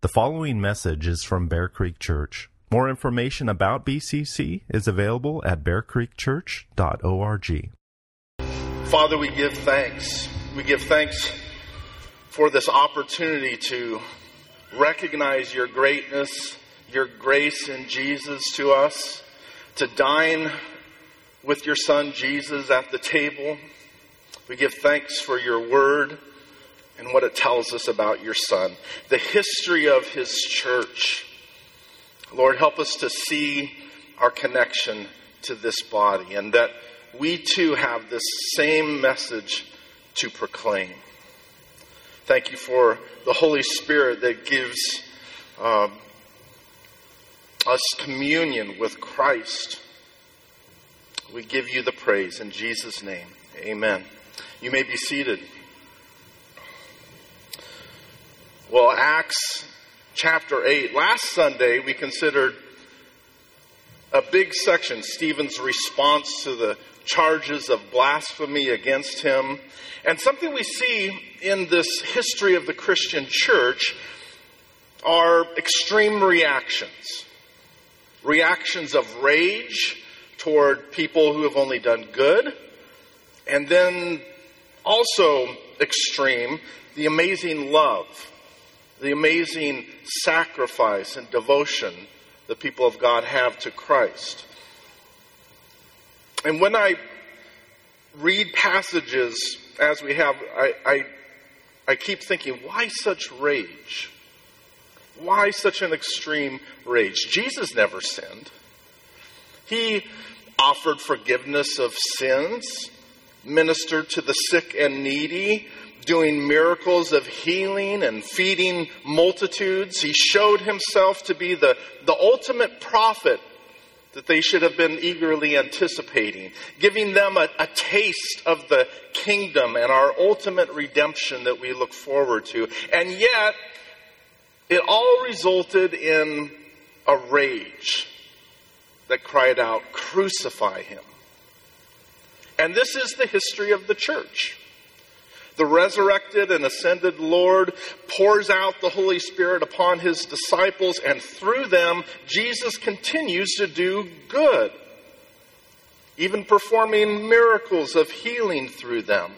The following message is from Bear Creek Church. More information about BCC is available at bearcreekchurch.org. Father, we give thanks. We give thanks for this opportunity to recognize your greatness, your grace in Jesus to us, to dine with your Son Jesus at the table. We give thanks for your word and what it tells us about your Son, the history of his church. Lord, help us to see our connection to this body and that we too have this same message to proclaim. Thank you for the Holy Spirit that gives um, us communion with Christ. We give you the praise in Jesus' name. Amen. You may be seated. Well, Acts chapter 8. Last Sunday, we considered a big section, Stephen's response to the charges of blasphemy against him. And something we see in this history of the Christian church are extreme reactions. Reactions of rage toward people who have only done good. And then also extreme, the amazing love the amazing sacrifice and devotion the people of God have to Christ. And when I read passages as we have, I, I, I keep thinking, why such rage? Why such an extreme rage? Jesus never sinned. He offered forgiveness of sins, ministered to the sick and needy, doing miracles of healing and feeding multitudes. He showed himself to be the, the ultimate prophet that they should have been eagerly anticipating, giving them a, a, taste of the kingdom and our ultimate redemption that we look forward to. And yet, it all resulted in a rage that cried out, Crucify him. And this is the history of the church the resurrected and ascended Lord pours out the Holy Spirit upon his disciples, and through them, Jesus continues to do good, even performing miracles of healing through them.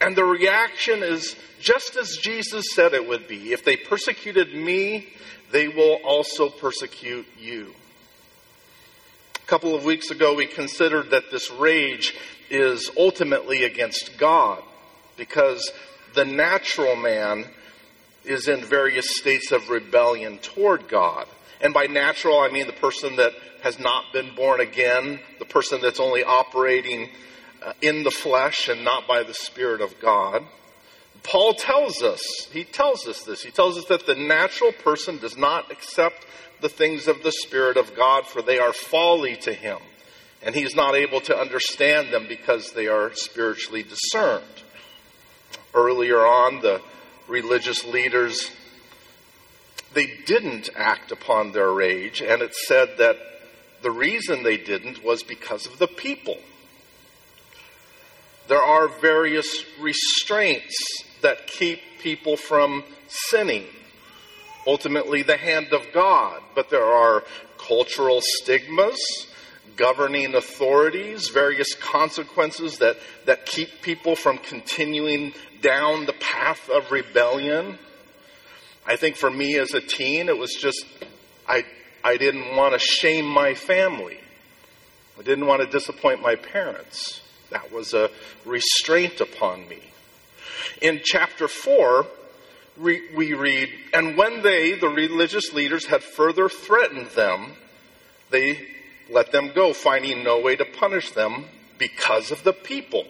And the reaction is just as Jesus said it would be if they persecuted me, they will also persecute you. A couple of weeks ago, we considered that this rage is ultimately against God because the natural man is in various states of rebellion toward God. And by natural, I mean the person that has not been born again, the person that's only operating uh, in the flesh and not by the Spirit of God. Paul tells us, he tells us this. He tells us that the natural person does not accept the things of the Spirit of God, for they are folly to him. And he's not able to understand them because they are spiritually discerned earlier on, the religious leaders, they didn't act upon their rage, and it said that the reason they didn't was because of the people. There are various restraints that keep people from sinning. Ultimately, the hand of God, but there are cultural stigmas governing authorities, various consequences that, that keep people from continuing down the path of rebellion. I think for me as a teen, it was just, I, I didn't want to shame my family. I didn't want to disappoint my parents. That was a restraint upon me. In chapter 4, we, we read, And when they, the religious leaders, had further threatened them, they let them go, finding no way to punish them because of the people.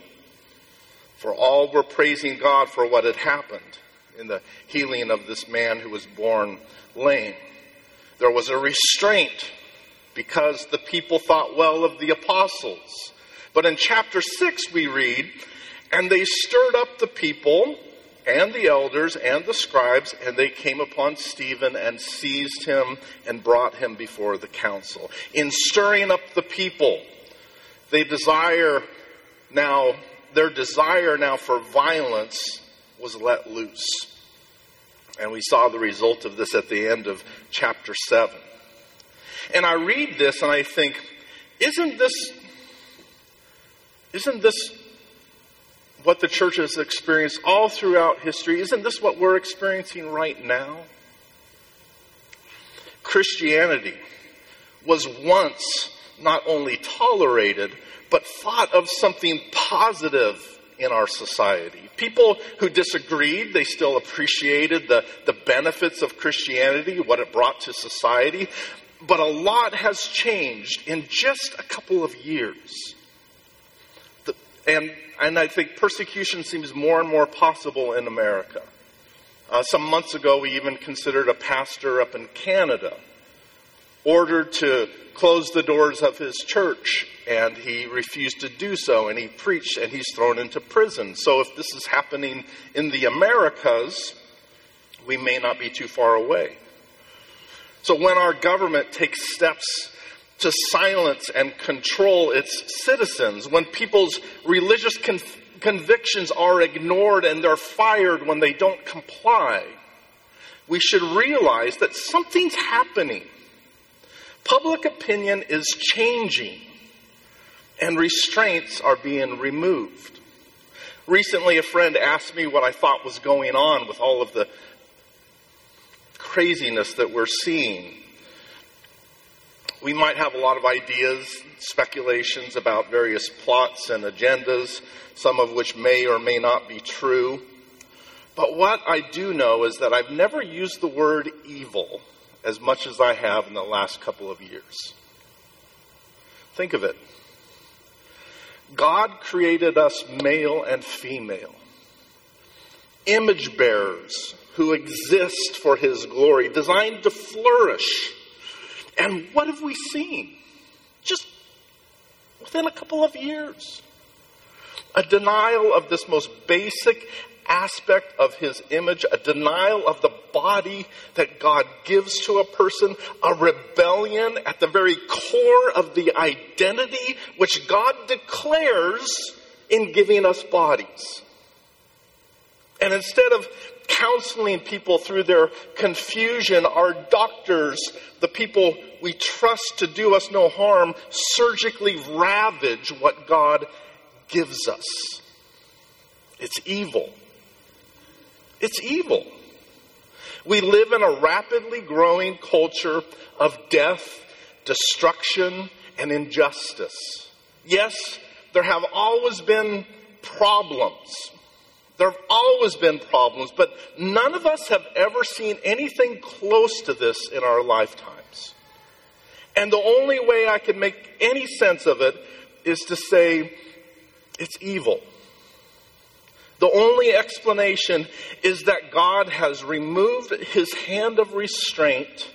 For all were praising God for what had happened in the healing of this man who was born lame. There was a restraint because the people thought well of the apostles. But in chapter 6, we read, And they stirred up the people and the elders and the scribes, and they came upon Stephen and seized him and brought him before the council. In stirring up the people, they desire now, their desire now for violence was let loose. And we saw the result of this at the end of chapter 7. And I read this and I think, isn't this isn't this what the church has experienced all throughout history? Isn't this what we're experiencing right now? Christianity was once not only tolerated, but thought of something positive in our society. People who disagreed, they still appreciated the, the benefits of Christianity, what it brought to society. But a lot has changed in just a couple of years. The, and, and I think persecution seems more and more possible in America. Uh, some months ago, we even considered a pastor up in Canada ordered to close the doors of his church, and he refused to do so, and he preached, and he's thrown into prison. So, if this is happening in the Americas, we may not be too far away. So, when our government takes steps to silence and control its citizens, when people's religious con- convictions are ignored and they're fired when they don't comply, we should realize that something's happening Public opinion is changing and restraints are being removed. Recently, a friend asked me what I thought was going on with all of the craziness that we're seeing. We might have a lot of ideas, speculations about various plots and agendas, some of which may or may not be true. But what I do know is that I've never used the word evil as much as I have in the last couple of years. Think of it. God created us male and female, image bearers who exist for His glory, designed to flourish. And what have we seen? Just within a couple of years. A denial of this most basic aspect of his image, a denial of the body that God gives to a person, a rebellion at the very core of the identity which God declares in giving us bodies. And instead of counseling people through their confusion, our doctors, the people we trust to do us no harm, surgically ravage what God gives us. It's evil. It's evil. We live in a rapidly growing culture of death, destruction, and injustice. Yes, there have always been problems. There have always been problems, but none of us have ever seen anything close to this in our lifetimes. And the only way I can make any sense of it is to say it's evil. The only explanation is that God has removed his hand of restraint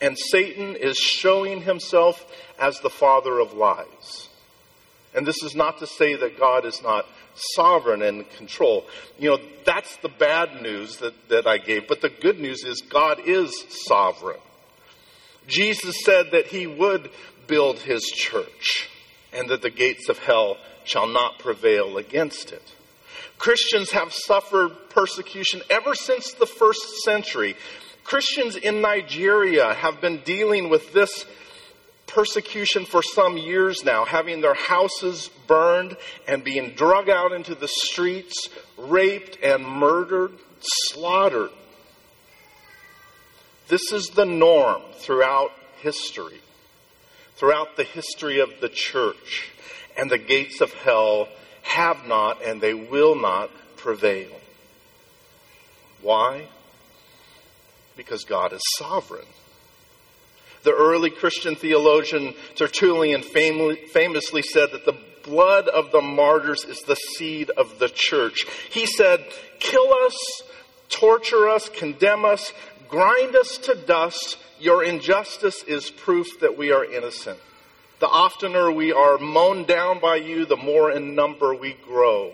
and Satan is showing himself as the father of lies. And this is not to say that God is not sovereign and control. You know, that's the bad news that, that I gave. But the good news is God is sovereign. Jesus said that he would build his church and that the gates of hell shall not prevail against it. Christians have suffered persecution ever since the first century. Christians in Nigeria have been dealing with this persecution for some years now, having their houses burned and being drug out into the streets, raped and murdered, slaughtered. This is the norm throughout history, throughout the history of the church, and the gates of hell have not, and they will not prevail. Why? Because God is sovereign. The early Christian theologian Tertullian famously said that the blood of the martyrs is the seed of the church. He said, Kill us, torture us, condemn us, grind us to dust. Your injustice is proof that we are innocent. The oftener we are mown down by you, the more in number we grow.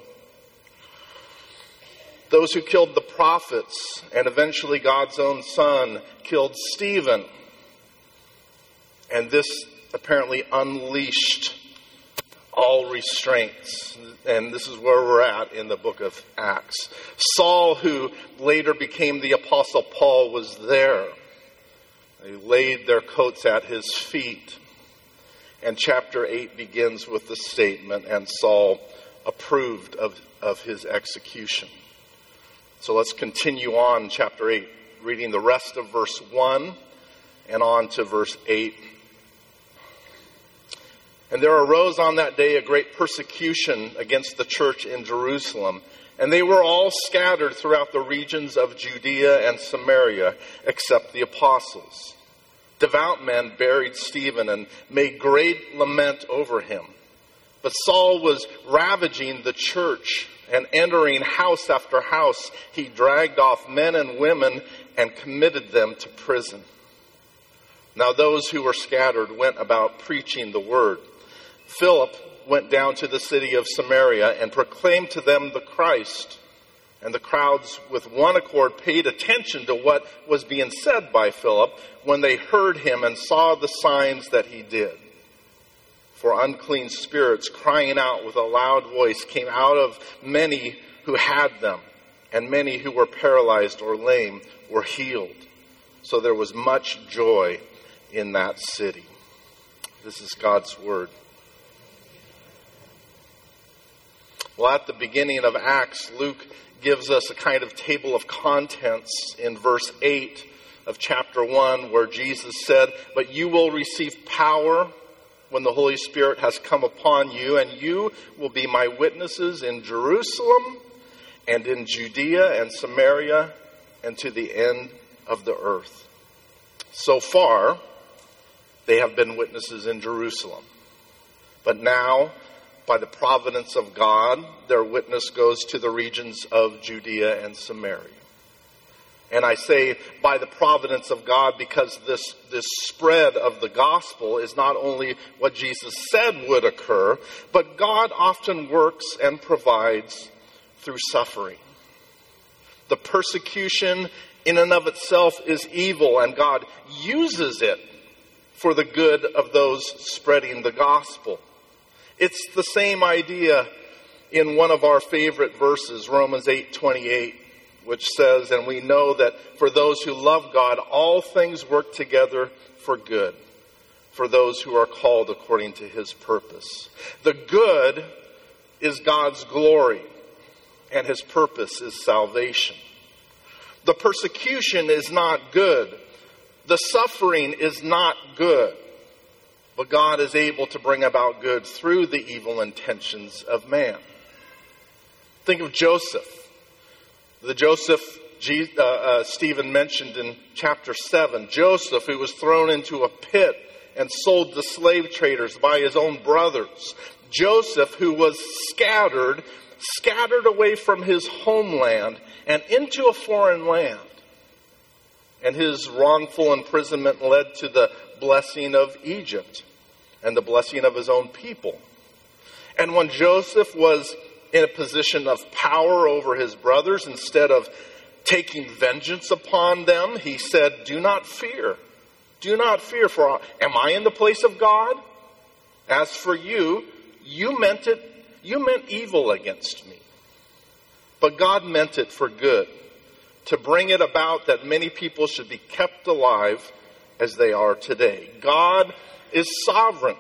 Those who killed the prophets and eventually God's own son killed Stephen. And this apparently unleashed all restraints. And this is where we're at in the book of Acts. Saul, who later became the Apostle Paul, was there. They laid their coats at his feet. And chapter 8 begins with the statement, and Saul approved of, of his execution. So let's continue on, chapter 8, reading the rest of verse 1 and on to verse 8 and there arose on that day a great persecution against the church in Jerusalem. And they were all scattered throughout the regions of Judea and Samaria, except the apostles. Devout men buried Stephen and made great lament over him. But Saul was ravaging the church and entering house after house. He dragged off men and women and committed them to prison. Now those who were scattered went about preaching the word. Philip went down to the city of Samaria and proclaimed to them the Christ. And the crowds, with one accord, paid attention to what was being said by Philip when they heard him and saw the signs that he did. For unclean spirits, crying out with a loud voice, came out of many who had them, and many who were paralyzed or lame were healed. So there was much joy in that city. This is God's word. Well, at the beginning of Acts, Luke gives us a kind of table of contents in verse 8 of chapter 1, where Jesus said, But you will receive power when the Holy Spirit has come upon you, and you will be my witnesses in Jerusalem and in Judea and Samaria and to the end of the earth. So far, they have been witnesses in Jerusalem. But now by the providence of God, their witness goes to the regions of Judea and Samaria. And I say by the providence of God because this, this spread of the gospel is not only what Jesus said would occur, but God often works and provides through suffering. The persecution in and of itself is evil, and God uses it for the good of those spreading the gospel. It's the same idea in one of our favorite verses, Romans 8:28, which says, "And we know that for those who love God, all things work together for good, for those who are called according to his purpose." The good is God's glory, and his purpose is salvation. The persecution is not good. The suffering is not good. But God is able to bring about good through the evil intentions of man. Think of Joseph. The Joseph uh, uh, Stephen mentioned in chapter 7. Joseph, who was thrown into a pit and sold to slave traders by his own brothers. Joseph, who was scattered, scattered away from his homeland and into a foreign land. And his wrongful imprisonment led to the blessing of Egypt and the blessing of his own people. And when Joseph was in a position of power over his brothers, instead of taking vengeance upon them, he said, Do not fear. Do not fear, for am I in the place of God? As for you, you meant it, you meant evil against me. But God meant it for good, to bring it about that many people should be kept alive as they are today. God is sovereign.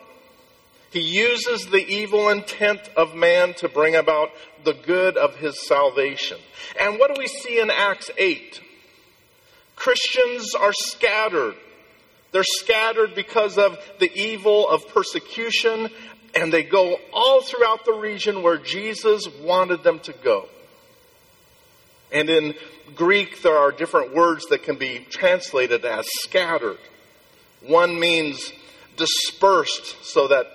He uses the evil intent of man to bring about the good of his salvation. And what do we see in Acts 8? Christians are scattered. They're scattered because of the evil of persecution, and they go all throughout the region where Jesus wanted them to go. And in Greek, there are different words that can be translated as scattered. One means dispersed so that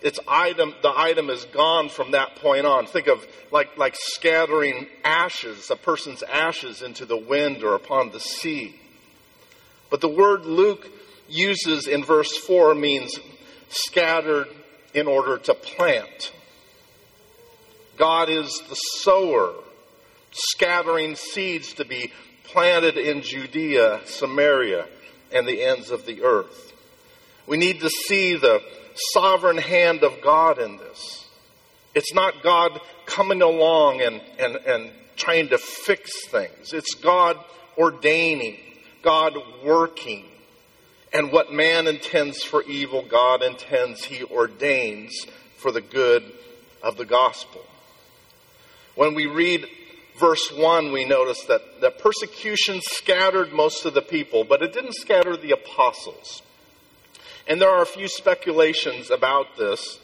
its item, the item is gone from that point on. Think of like, like scattering ashes, a person's ashes into the wind or upon the sea. But the word Luke uses in verse 4 means scattered in order to plant. God is the sower, scattering seeds to be planted in Judea, Samaria, and the ends of the earth. We need to see the sovereign hand of God in this. It's not God coming along and, and, and trying to fix things. It's God ordaining, God working. And what man intends for evil, God intends, He ordains for the good of the gospel. When we read verse 1, we notice that, that persecution scattered most of the people, but it didn't scatter the apostles. And there are a few speculations about this.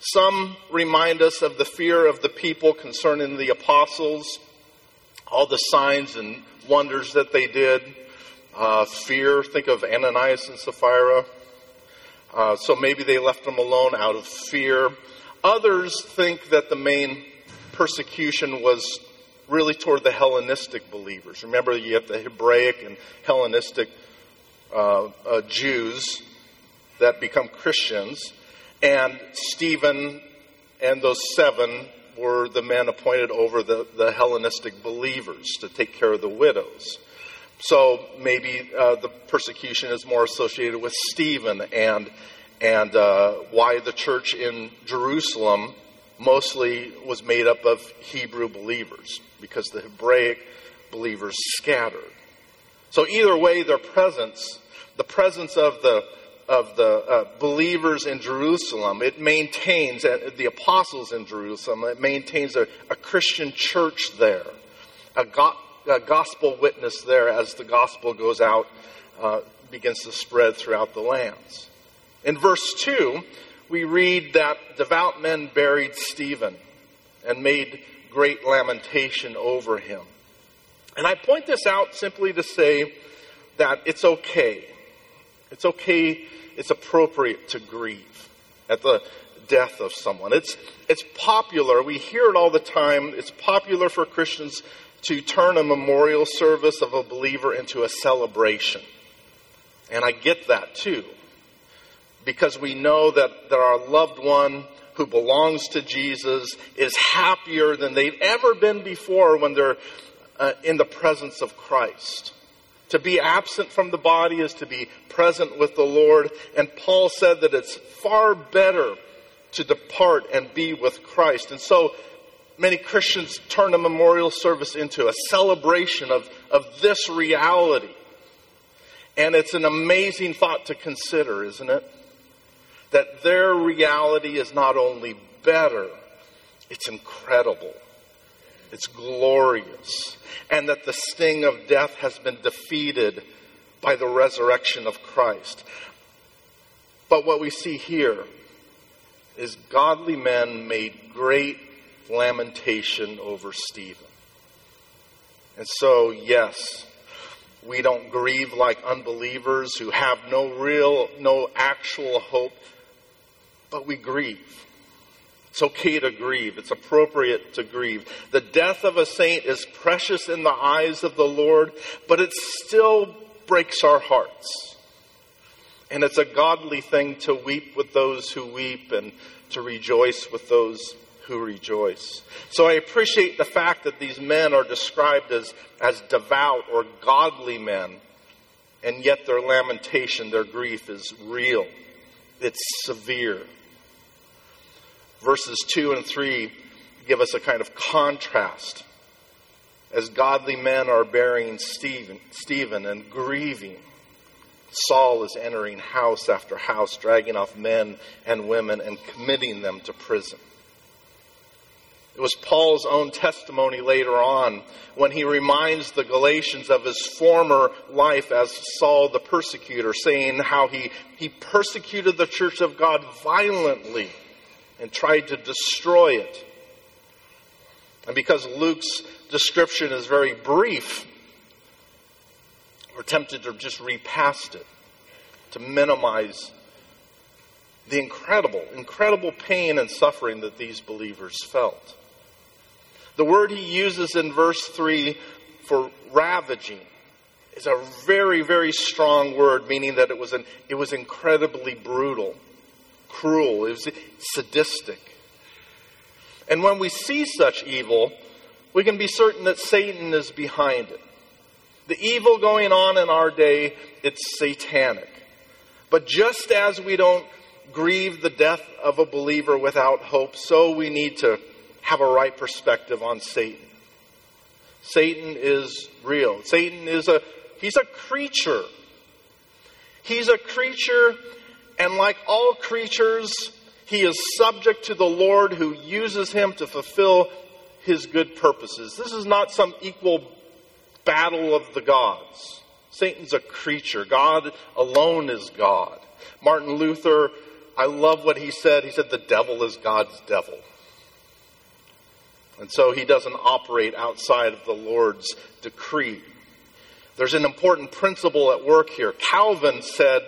Some remind us of the fear of the people concerning the apostles, all the signs and wonders that they did. Uh, fear, think of Ananias and Sapphira. Uh, so maybe they left them alone out of fear. Others think that the main persecution was really toward the Hellenistic believers. Remember, you have the Hebraic and Hellenistic uh, uh, Jews that become Christians, and Stephen and those seven were the men appointed over the, the Hellenistic believers to take care of the widows. So maybe uh, the persecution is more associated with Stephen and and uh, why the church in Jerusalem mostly was made up of Hebrew believers because the Hebraic believers scattered. So either way, their presence, the presence of the of the uh, believers in Jerusalem, it maintains uh, the apostles in Jerusalem. It maintains a, a Christian church there, a, go- a, gospel witness there as the gospel goes out, uh, begins to spread throughout the lands. In verse two, we read that devout men buried Stephen and made great lamentation over him. And I point this out simply to say that it's okay. It's okay, it's appropriate to grieve at the death of someone. It's, it's popular, we hear it all the time. It's popular for Christians to turn a memorial service of a believer into a celebration. And I get that too because we know that, that our loved one who belongs to Jesus is happier than they've ever been before when they're uh, in the presence of Christ. To be absent from the body is to be present with the Lord. And Paul said that it's far better to depart and be with Christ. And so many Christians turn a memorial service into a celebration of, of this reality. And it's an amazing thought to consider, isn't it? That their reality is not only better, it's incredible. It's glorious. And that the sting of death has been defeated by the resurrection of Christ. But what we see here is godly men made great lamentation over Stephen. And so, yes, we don't grieve like unbelievers who have no real, no actual hope but we grieve. It's okay to grieve. It's appropriate to grieve. The death of a saint is precious in the eyes of the Lord, but it still breaks our hearts. And it's a godly thing to weep with those who weep and to rejoice with those who rejoice. So I appreciate the fact that these men are described as, as devout or godly men, and yet their lamentation, their grief is real. It's severe verses 2 and 3 give us a kind of contrast as godly men are burying Stephen, Stephen and grieving. Saul is entering house after house, dragging off men and women and committing them to prison. It was Paul's own testimony later on when he reminds the Galatians of his former life as Saul the persecutor, saying how he, he persecuted the church of God violently and tried to destroy it. And because Luke's description is very brief, we're tempted to just read past it, to minimize the incredible, incredible pain and suffering that these believers felt. The word he uses in verse 3 for ravaging is a very, very strong word, meaning that it was, an, it was incredibly brutal cruel, it was sadistic. And when we see such evil, we can be certain that Satan is behind it. The evil going on in our day, it's satanic. But just as we don't grieve the death of a believer without hope, so we need to have a right perspective on Satan. Satan is real. Satan is a he's a creature. He's a creature and like all creatures, he is subject to the Lord who uses him to fulfill his good purposes. This is not some equal battle of the gods. Satan's a creature. God alone is God. Martin Luther, I love what he said. He said, The devil is God's devil. And so he doesn't operate outside of the Lord's decree. There's an important principle at work here. Calvin said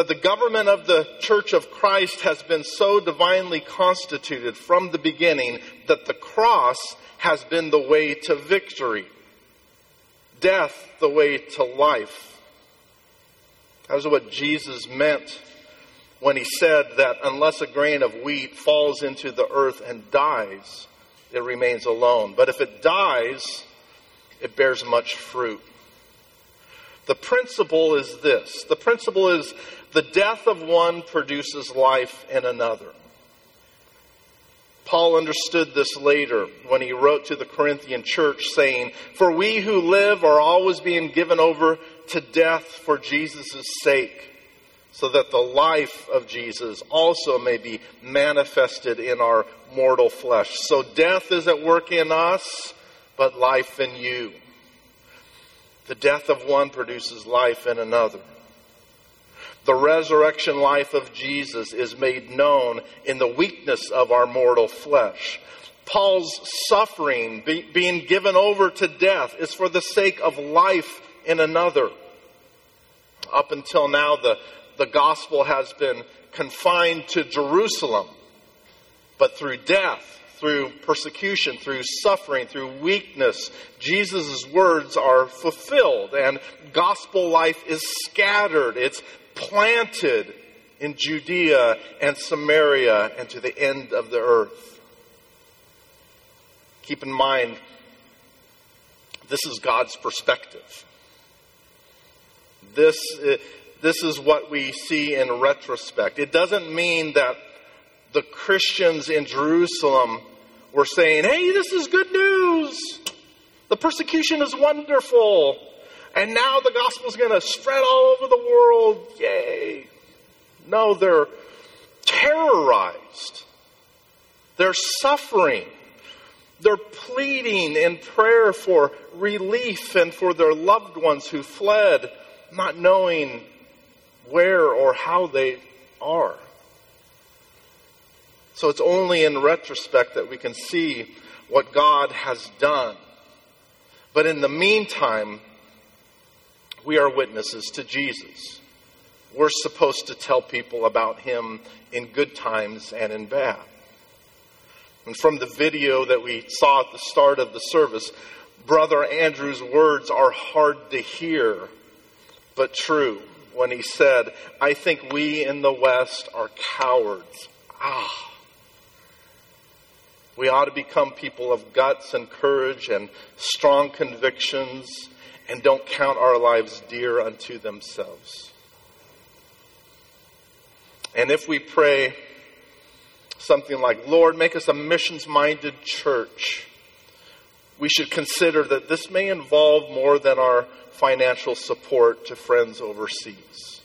that the government of the Church of Christ has been so divinely constituted from the beginning that the cross has been the way to victory, death the way to life. That was what Jesus meant when he said that unless a grain of wheat falls into the earth and dies, it remains alone. But if it dies, it bears much fruit. The principle is this the principle is the death of one produces life in another. Paul understood this later when he wrote to the Corinthian church, saying, For we who live are always being given over to death for Jesus' sake, so that the life of Jesus also may be manifested in our mortal flesh. So death is at work in us, but life in you. The death of one produces life in another. The resurrection life of Jesus is made known in the weakness of our mortal flesh. Paul's suffering, be, being given over to death, is for the sake of life in another. Up until now, the, the gospel has been confined to Jerusalem, but through death, through persecution, through suffering, through weakness, Jesus' words are fulfilled and gospel life is scattered. It's planted in Judea and Samaria and to the end of the earth. Keep in mind, this is God's perspective. This, uh, this is what we see in retrospect. It doesn't mean that the Christians in Jerusalem were saying, hey, this is good news. The persecution is wonderful. And now the gospel is going to spread all over the world. Yay. No, they're terrorized. They're suffering. They're pleading in prayer for relief and for their loved ones who fled, not knowing where or how they are. So it's only in retrospect that we can see what God has done. But in the meantime, we are witnesses to Jesus. We're supposed to tell people about him in good times and in bad. And from the video that we saw at the start of the service, Brother Andrew's words are hard to hear, but true when he said, I think we in the West are cowards. Ah. We ought to become people of guts and courage and strong convictions and don't count our lives dear unto themselves. And if we pray something like, Lord, make us a missions minded church, we should consider that this may involve more than our financial support to friends overseas.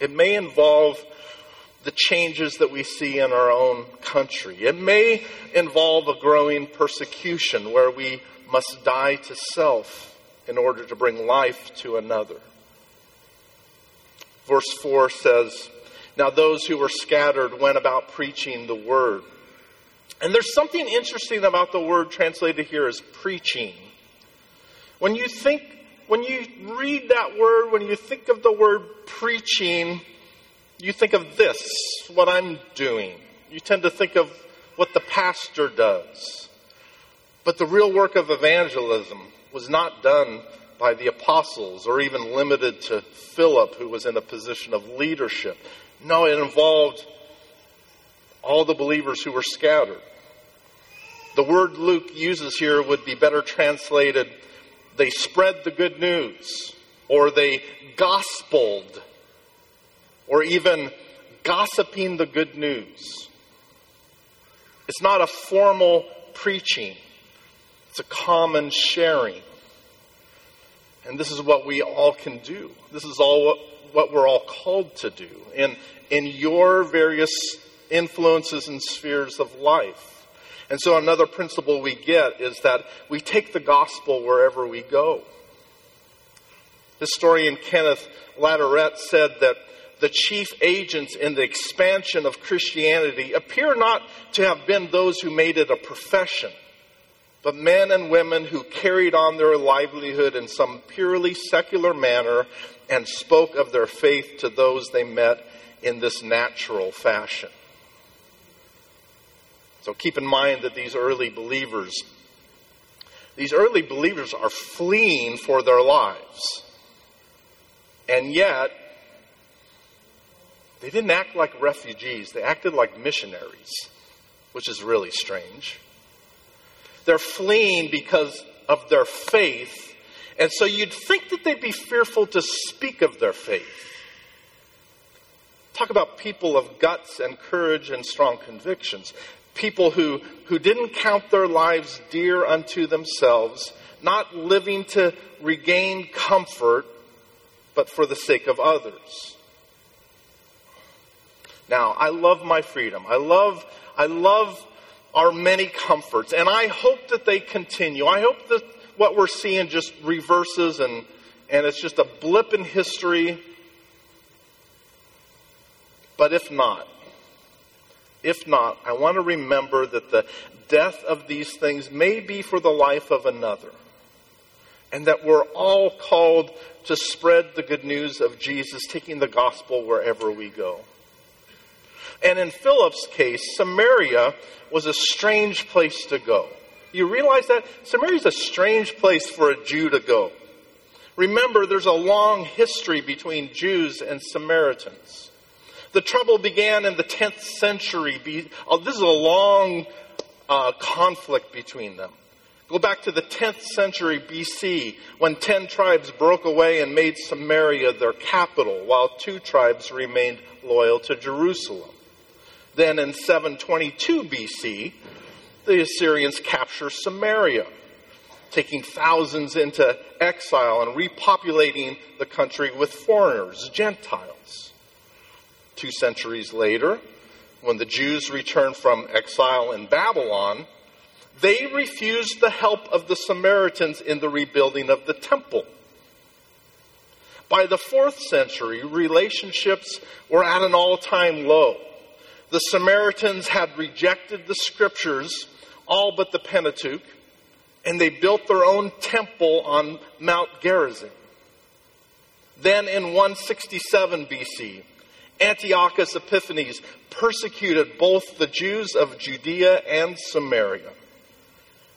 It may involve the changes that we see in our own country. It may involve a growing persecution where we must die to self in order to bring life to another. Verse 4 says, Now those who were scattered went about preaching the word. And there's something interesting about the word translated here as preaching. When you think, when you read that word, when you think of the word preaching, you think of this, what I'm doing. You tend to think of what the pastor does. But the real work of evangelism was not done by the apostles or even limited to Philip, who was in a position of leadership. No, it involved all the believers who were scattered. The word Luke uses here would be better translated they spread the good news, or they gospeled, or even gossiping the good news. It's not a formal preaching, it's a common sharing. And this is what we all can do. This is all what, what we're all called to do in, in your various influences and spheres of life. And so, another principle we get is that we take the gospel wherever we go. Historian Kenneth Latourette said that the chief agents in the expansion of Christianity appear not to have been those who made it a profession, but men and women who carried on their livelihood in some purely secular manner and spoke of their faith to those they met in this natural fashion. So keep in mind that these early believers, these early believers are fleeing for their lives. And yet, they didn't act like refugees, they acted like missionaries, which is really strange. They're fleeing because of their faith. And so you'd think that they'd be fearful to speak of their faith. Talk about people of guts and courage and strong convictions. People who, who didn't count their lives dear unto themselves, not living to regain comfort, but for the sake of others. Now, I love my freedom. I love, I love our many comforts. And I hope that they continue. I hope that what we're seeing just reverses and, and it's just a blip in history. But if not, if not, I want to remember that the death of these things may be for the life of another. And that we're all called to spread the good news of Jesus, taking the gospel wherever we go. And in Philip's case, Samaria was a strange place to go. You realize that? Samaria is a strange place for a Jew to go. Remember, there's a long history between Jews and Samaritans. The trouble began in the 10th century. Oh, this is a long uh, conflict between them. Go back to the 10th century BC when 10 tribes broke away and made Samaria their capital, while two tribes remained loyal to Jerusalem. Then in 722 BC, the Assyrians capture Samaria, taking thousands into exile and repopulating the country with foreigners, Gentiles. Two centuries later, when the Jews returned from exile in Babylon, they refused the help of the Samaritans in the rebuilding of the temple. By the fourth century, relationships were at an all time low. The Samaritans had rejected the scriptures, all but the Pentateuch, and they built their own temple on Mount Gerizim. Then in 167 BC, Antiochus Epiphanes persecuted both the Jews of Judea and Samaria.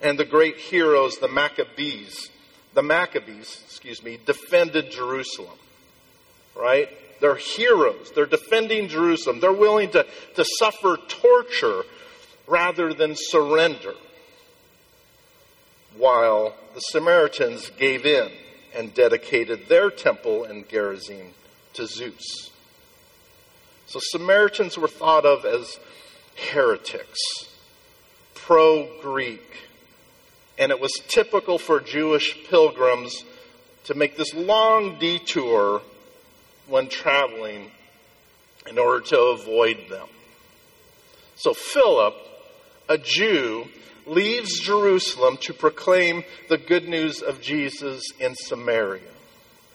And the great heroes, the Maccabees, the Maccabees, excuse me, defended Jerusalem. Right? They're heroes. They're defending Jerusalem. They're willing to, to suffer torture rather than surrender. While the Samaritans gave in and dedicated their temple in Gerizim to Zeus. So Samaritans were thought of as heretics, pro Greek. And it was typical for Jewish pilgrims to make this long detour when traveling in order to avoid them. So Philip, a Jew, leaves Jerusalem to proclaim the good news of Jesus in Samaria.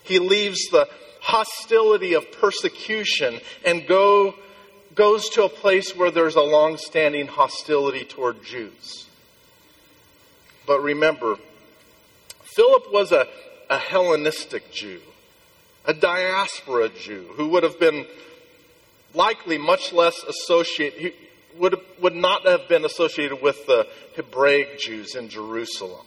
He leaves the hostility of persecution and go, goes to a place where there's a long standing hostility toward Jews. But remember, Philip was a, a Hellenistic Jew a diaspora Jew who would have been likely much less associated, would, would not have been associated with the Hebraic Jews in Jerusalem.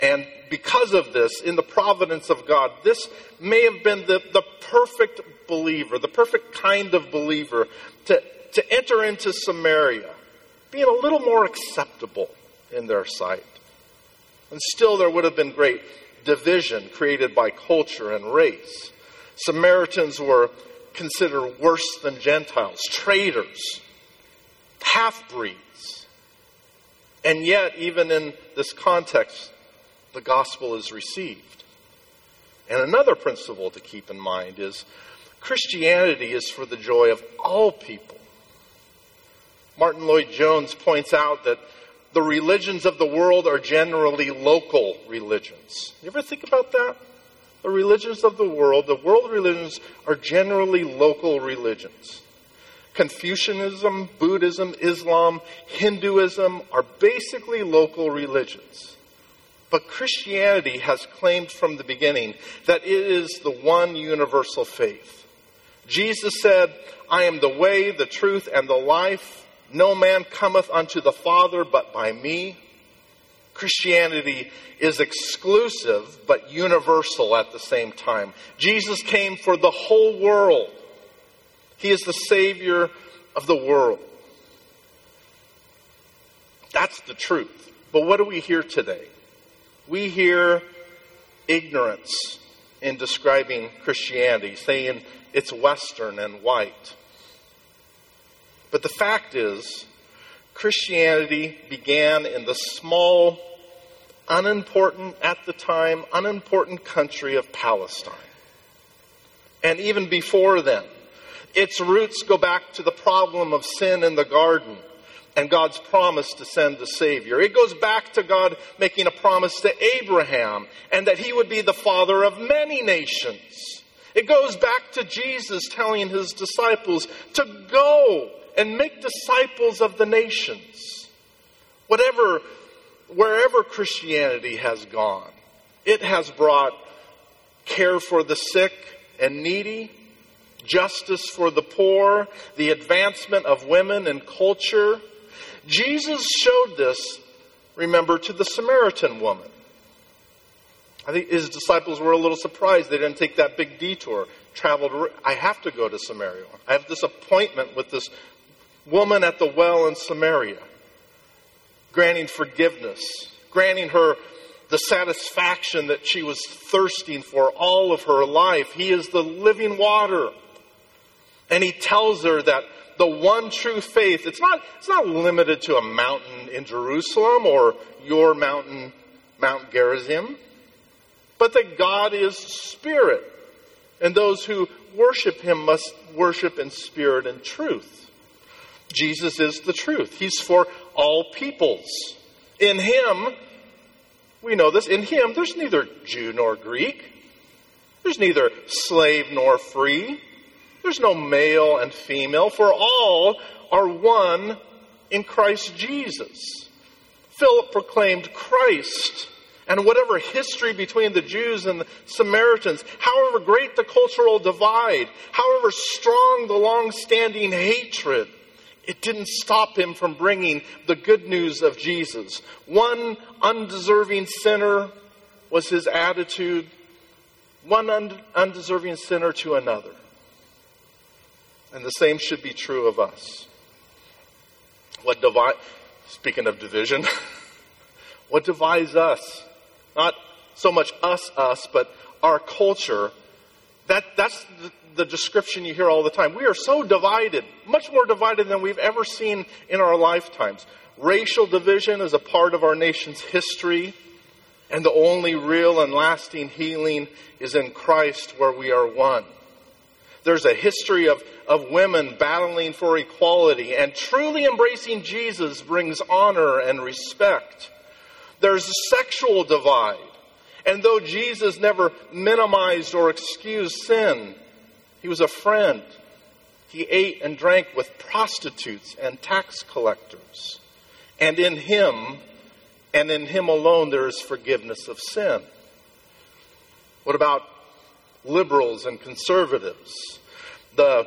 And because of this, in the providence of God, this may have been the, the perfect believer, the perfect kind of believer to, to enter into Samaria, being a little more acceptable in their sight. And still, there would have been great division created by culture and race. Samaritans were considered worse than Gentiles, traitors, half breeds. And yet, even in this context, the gospel is received. And another principle to keep in mind is Christianity is for the joy of all people. Martyn Lloyd-Jones points out that the religions of the world are generally local religions. You ever think about that? The religions of the world, the world religions, are generally local religions. Confucianism, Buddhism, Islam, Hinduism are basically local religions. But Christianity has claimed from the beginning that it is the one universal faith. Jesus said, I am the way, the truth, and the life. No man cometh unto the Father but by me. Christianity is exclusive but universal at the same time. Jesus came for the whole world. He is the Savior of the world. That's the truth. But what do we hear today? We hear ignorance in describing Christianity, saying it's Western and white. But the fact is, Christianity began in the small, unimportant, at the time, unimportant country of Palestine. And even before then, its roots go back to the problem of sin in the garden and God's promise to send the Savior. It goes back to God making a promise to Abraham and that he would be the father of many nations. It goes back to Jesus telling his disciples to go and make disciples of the nations. Whatever, wherever Christianity has gone, it has brought care for the sick and needy, justice for the poor, the advancement of women and culture, Jesus showed this, remember, to the Samaritan woman. I think his disciples were a little surprised they didn't take that big detour. Traveled, I have to go to Samaria. I have this appointment with this woman at the well in Samaria, granting forgiveness, granting her the satisfaction that she was thirsting for all of her life. He is the living water. And he tells her that the one true faith, it's not, it's not limited to a mountain in Jerusalem or your mountain, Mount Gerizim, but that God is spirit. And those who worship him must worship in spirit and truth. Jesus is the truth. He's for all peoples. In him, we know this, in him, there's neither Jew nor Greek. There's neither slave nor free. There's no male and female, for all are one in Christ Jesus. Philip proclaimed Christ. And whatever history between the Jews and the Samaritans, however great the cultural divide, however strong the long standing hatred, it didn't stop him from bringing the good news of Jesus. One undeserving sinner was his attitude, one undeserving sinner to another. And the same should be true of us. What divide, speaking of division, what divides us? Not so much us, us, but our culture. That, that's the, description you hear all the time. We are so divided, much more divided than we've ever seen in our lifetimes. Racial division is a part of our nation's history, and the only real and lasting healing is in Christ where we are one. There's a history of, of women battling for equality, and truly embracing Jesus brings honor and respect. There's a sexual divide. And though Jesus never minimized or excused sin, he was a friend. He ate and drank with prostitutes and tax collectors. And in him, and in him alone, there is forgiveness of sin. What about liberals and conservatives, the,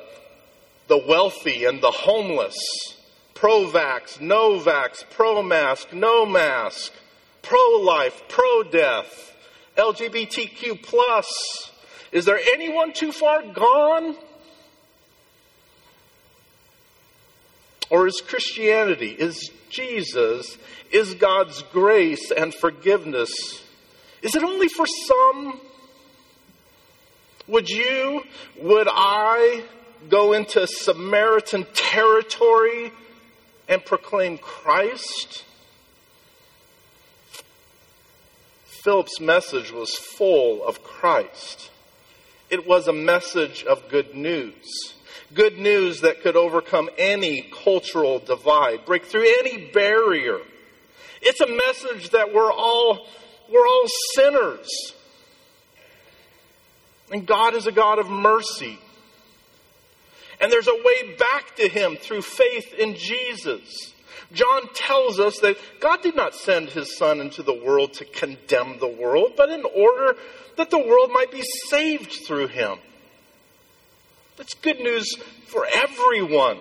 the wealthy and the homeless, pro vax, no vax, pro mask, no mask, pro life, pro death, LGBTQ plus. Is there anyone too far gone? Or is Christianity, is Jesus, is God's grace and forgiveness, is it only for some? Would you, would I go into Samaritan territory and proclaim Christ? Philip's message was full of Christ. It was a message of good news. Good news that could overcome any cultural divide, break through any barrier. It's a message that we're all, we're all sinners. And God is a God of mercy. And there's a way back to Him through faith in Jesus. John tells us that God did not send His Son into the world to condemn the world, but in order that the world might be saved through Him. That's good news for everyone,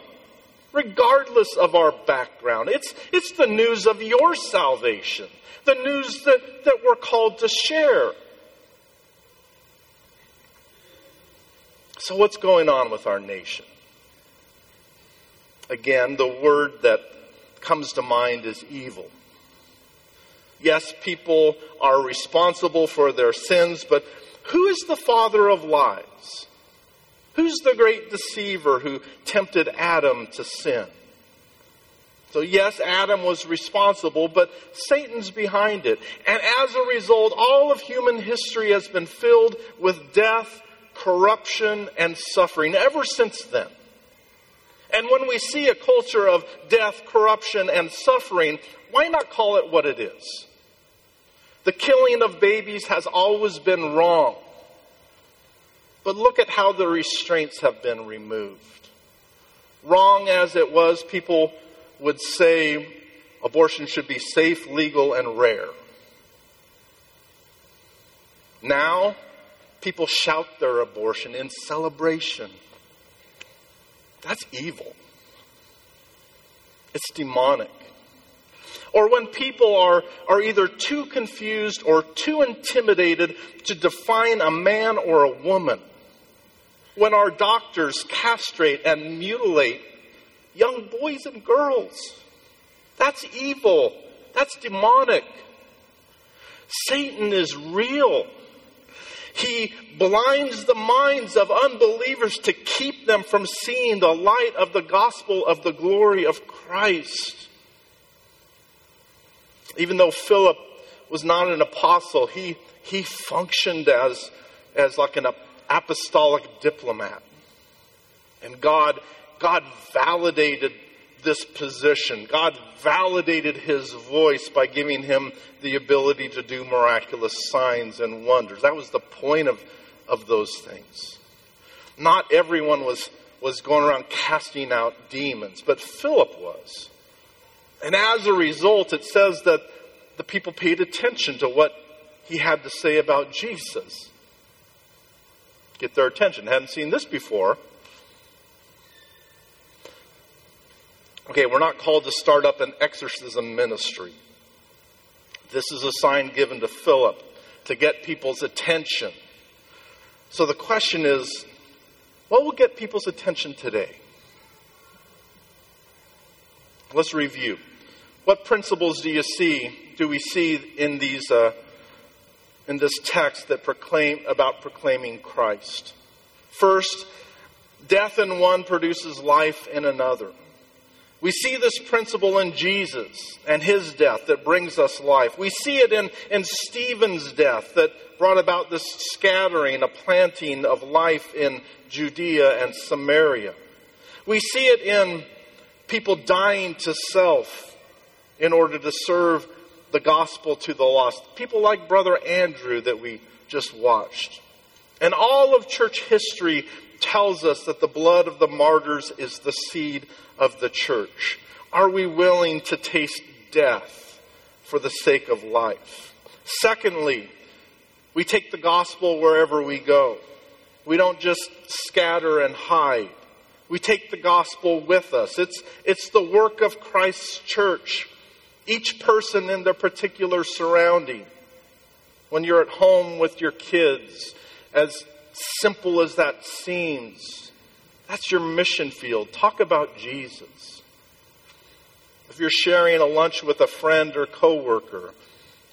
regardless of our background. It's, it's the news of your salvation, the news that, that we're called to share. So, what's going on with our nation? Again, the word that comes to mind is evil. Yes, people are responsible for their sins, but who is the father of lies? Who's the great deceiver who tempted Adam to sin? So, yes, Adam was responsible, but Satan's behind it. And as a result, all of human history has been filled with death corruption, and suffering ever since then. And when we see a culture of death, corruption, and suffering, why not call it what it is? The killing of babies has always been wrong. But look at how the restraints have been removed. Wrong as it was, people would say abortion should be safe, legal, and rare. Now, People shout their abortion in celebration. That's evil. It's demonic. Or when people are, are either too confused or too intimidated to define a man or a woman. When our doctors castrate and mutilate young boys and girls. That's evil. That's demonic. Satan is real. He blinds the minds of unbelievers to keep them from seeing the light of the gospel of the glory of Christ. Even though Philip was not an apostle, he, he functioned as, as like an apostolic diplomat. And God, God validated this position. God validated his voice by giving him the ability to do miraculous signs and wonders. That was the point of, of those things. Not everyone was, was going around casting out demons, but Philip was. And as a result, it says that the people paid attention to what he had to say about Jesus. Get their attention. Hadn't seen this before. Okay, we're not called to start up an exorcism ministry. This is a sign given to Philip to get people's attention. So the question is what will get people's attention today? Let's review. What principles do you see, do we see in these, uh, in this text that proclaim, about proclaiming Christ? First, death in one produces life in another. We see this principle in Jesus and his death that brings us life. We see it in, in Stephen's death that brought about this scattering, a planting of life in Judea and Samaria. We see it in people dying to self in order to serve the gospel to the lost. People like Brother Andrew that we just watched. And all of church history tells us that the blood of the martyrs is the seed of the church? Are we willing to taste death for the sake of life? Secondly, we take the gospel wherever we go. We don't just scatter and hide. We take the gospel with us. It's, it's the work of Christ's church, each person in their particular surrounding. When you're at home with your kids, as simple as that seems, that's your mission field. Talk about Jesus. If you're sharing a lunch with a friend or coworker,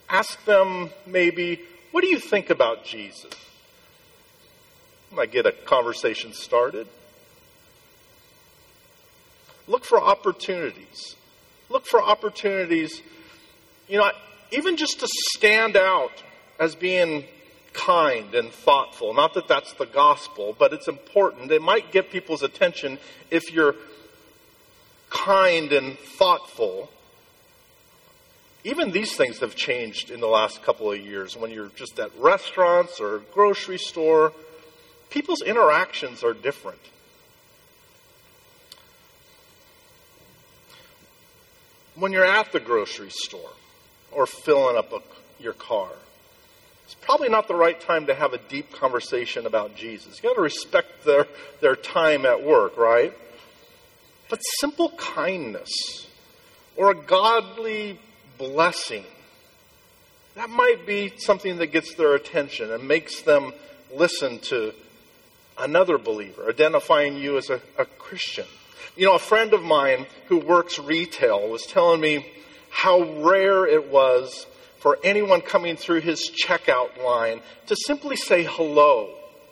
ask them maybe, what do you think about Jesus? Might get a conversation started. Look for opportunities. Look for opportunities, you know, even just to stand out as being kind and thoughtful. Not that that's the gospel, but it's important. It might get people's attention if you're kind and thoughtful. Even these things have changed in the last couple of years. When you're just at restaurants or grocery store, people's interactions are different. When you're at the grocery store or filling up a, your car, it's probably not the right time to have a deep conversation about Jesus. You got to respect their, their time at work, right? But simple kindness or a godly blessing, that might be something that gets their attention and makes them listen to another believer, identifying you as a, a Christian. You know, a friend of mine who works retail was telling me how rare it was for anyone coming through his checkout line to simply say hello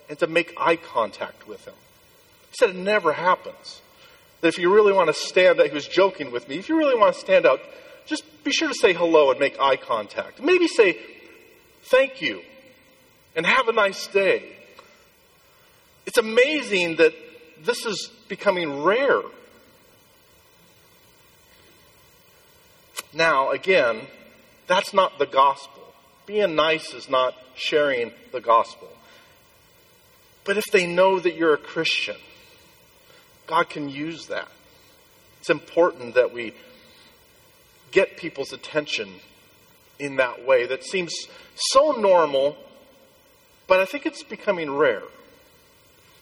and to make eye contact with him. He said it never happens. That if you really want to stand out, he was joking with me, if you really want to stand out, just be sure to say hello and make eye contact. Maybe say thank you and have a nice day. It's amazing that this is becoming rare. Now, again, that's not the gospel. Being nice is not sharing the gospel. But if they know that you're a Christian, God can use that. It's important that we get people's attention in that way that seems so normal, but I think it's becoming rare.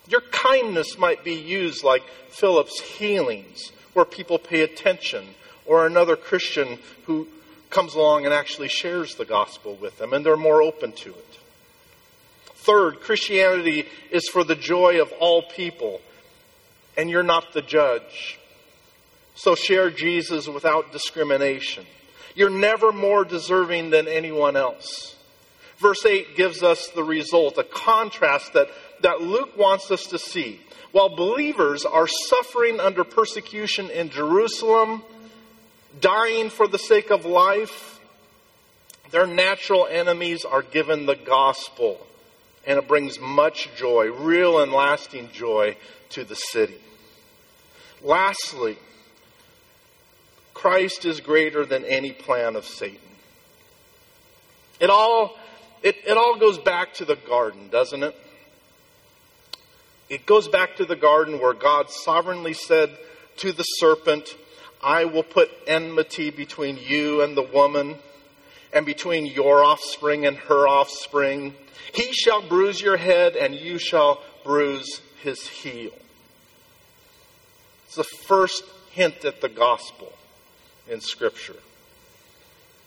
Your kindness might be used like Philip's healings, where people pay attention, or another Christian who comes along and actually shares the gospel with them, and they're more open to it. Third, Christianity is for the joy of all people, and you're not the judge. So share Jesus without discrimination. You're never more deserving than anyone else. Verse 8 gives us the result, a contrast that, that Luke wants us to see. While believers are suffering under persecution in Jerusalem, dying for the sake of life, their natural enemies are given the gospel. And it brings much joy, real and lasting joy, to the city. Lastly, Christ is greater than any plan of Satan. It all, it, it all goes back to the garden, doesn't it? It goes back to the garden where God sovereignly said to the serpent, I will put enmity between you and the woman, and between your offspring and her offspring. He shall bruise your head, and you shall bruise his heel. It's the first hint at the gospel in Scripture.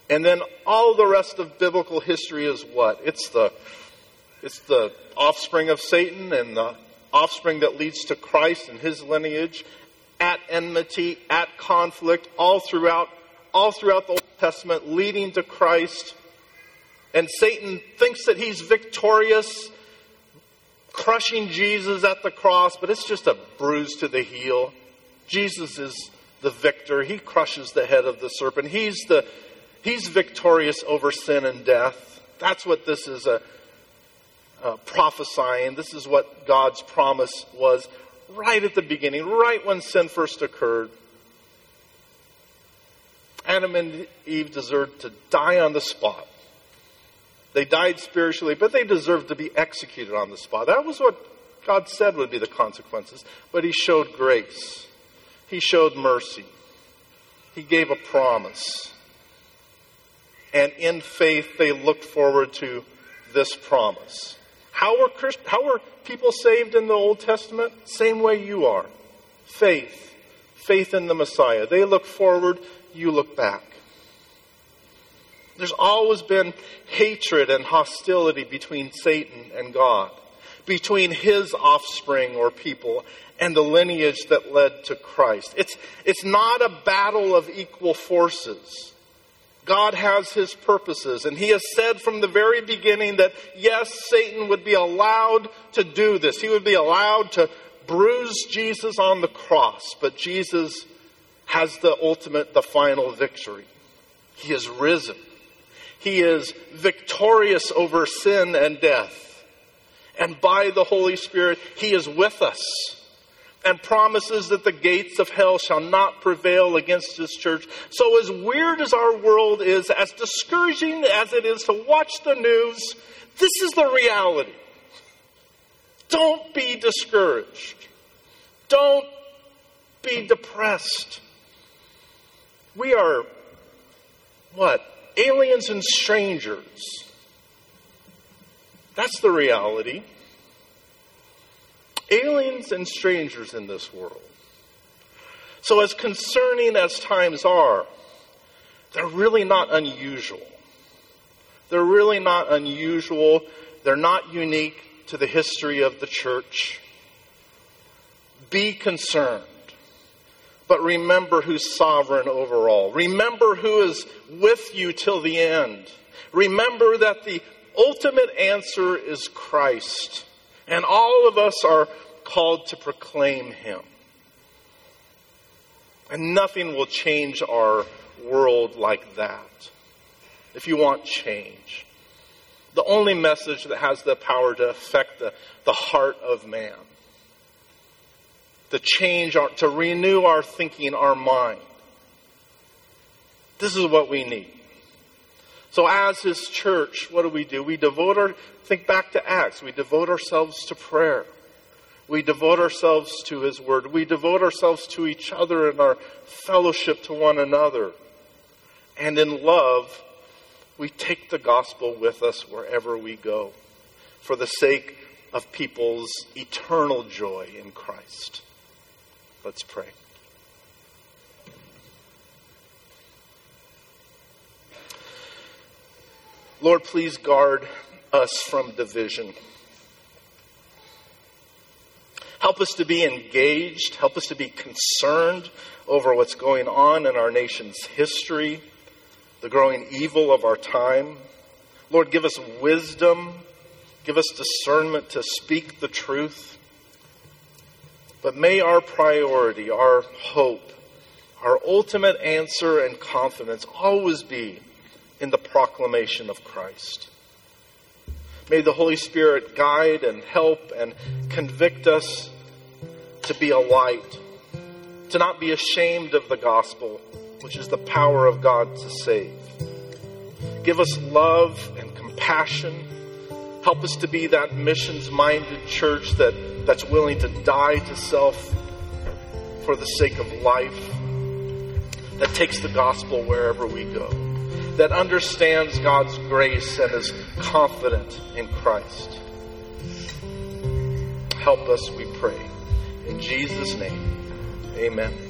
And then all the rest of biblical history is what? It's the, it's the offspring of Satan and the offspring that leads to Christ and his lineage at enmity, at conflict, all throughout, all throughout the Old Testament, leading to Christ. And Satan thinks that he's victorious, crushing Jesus at the cross, but it's just a bruise to the heel. Jesus is the victor. He crushes the head of the serpent. He's the he's victorious over sin and death. That's what this is a, a prophesying. This is what God's promise was right at the beginning, right when sin first occurred. Adam and Eve deserved to die on the spot. They died spiritually, but they deserved to be executed on the spot. That was what God said would be the consequences. But He showed grace, He showed mercy, He gave a promise. And in faith, they looked forward to this promise. How were, Christ- how were people saved in the Old Testament? Same way you are. Faith. Faith in the Messiah. They look forward, you look back. There's always been hatred and hostility between Satan and God, between his offspring or people and the lineage that led to Christ. It's, it's not a battle of equal forces. God has his purposes, and he has said from the very beginning that yes, Satan would be allowed to do this. He would be allowed to bruise Jesus on the cross, but Jesus has the ultimate, the final victory. He is risen. He is victorious over sin and death. And by the Holy Spirit, He is with us and promises that the gates of hell shall not prevail against His church. So, as weird as our world is, as discouraging as it is to watch the news, this is the reality. Don't be discouraged. Don't be depressed. We are, what? Aliens and strangers. That's the reality. Aliens and strangers in this world. So, as concerning as times are, they're really not unusual. They're really not unusual. They're not unique to the history of the church. Be concerned, but remember who's sovereign over all. Remember who is with you till the end. Remember that the ultimate answer is Christ, and all of us are called to proclaim Him. And nothing will change our world like that. If you want change, the only message that has the power to affect the, the heart of man, to change, our, to renew our thinking, our mind. This is what we need. So, as His church, what do we do? We devote our, think back to Acts, we devote ourselves to prayer. We devote ourselves to His Word. We devote ourselves to each other and our fellowship to one another. And in love, we take the gospel with us wherever we go for the sake of people's eternal joy in Christ. Let's pray. Lord, please guard us from division. Help us to be engaged. Help us to be concerned over what's going on in our nation's history the growing evil of our time. Lord, give us wisdom. Give us discernment to speak the truth. But may our priority, our hope, our ultimate answer and confidence always be in the proclamation of Christ. May the Holy Spirit guide and help and convict us to be a light, to not be ashamed of the gospel which is the power of God to save. Give us love and compassion. Help us to be that missions minded church that, that's willing to die to self for the sake of life, that takes the gospel wherever we go, that understands God's grace and is confident in Christ. Help us, we pray. In Jesus' name, amen.